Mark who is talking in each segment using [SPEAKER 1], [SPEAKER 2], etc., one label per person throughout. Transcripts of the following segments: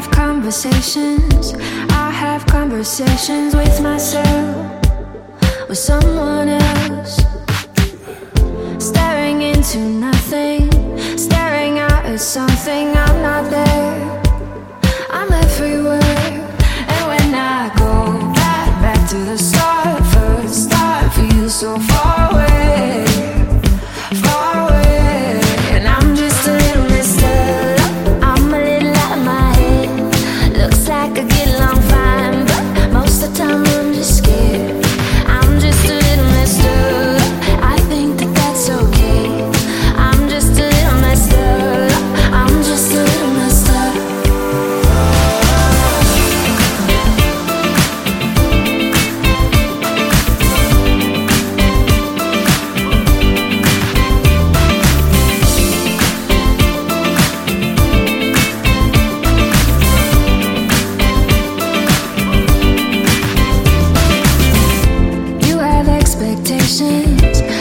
[SPEAKER 1] have conversations. I have conversations with myself, with someone else. Staring into nothing, staring out at something. I'm not there. I'm everywhere. And when I go back, back to the start, first start, feels so. expectations.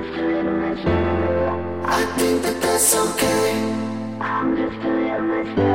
[SPEAKER 1] I think that that's okay. I'm just a little bit.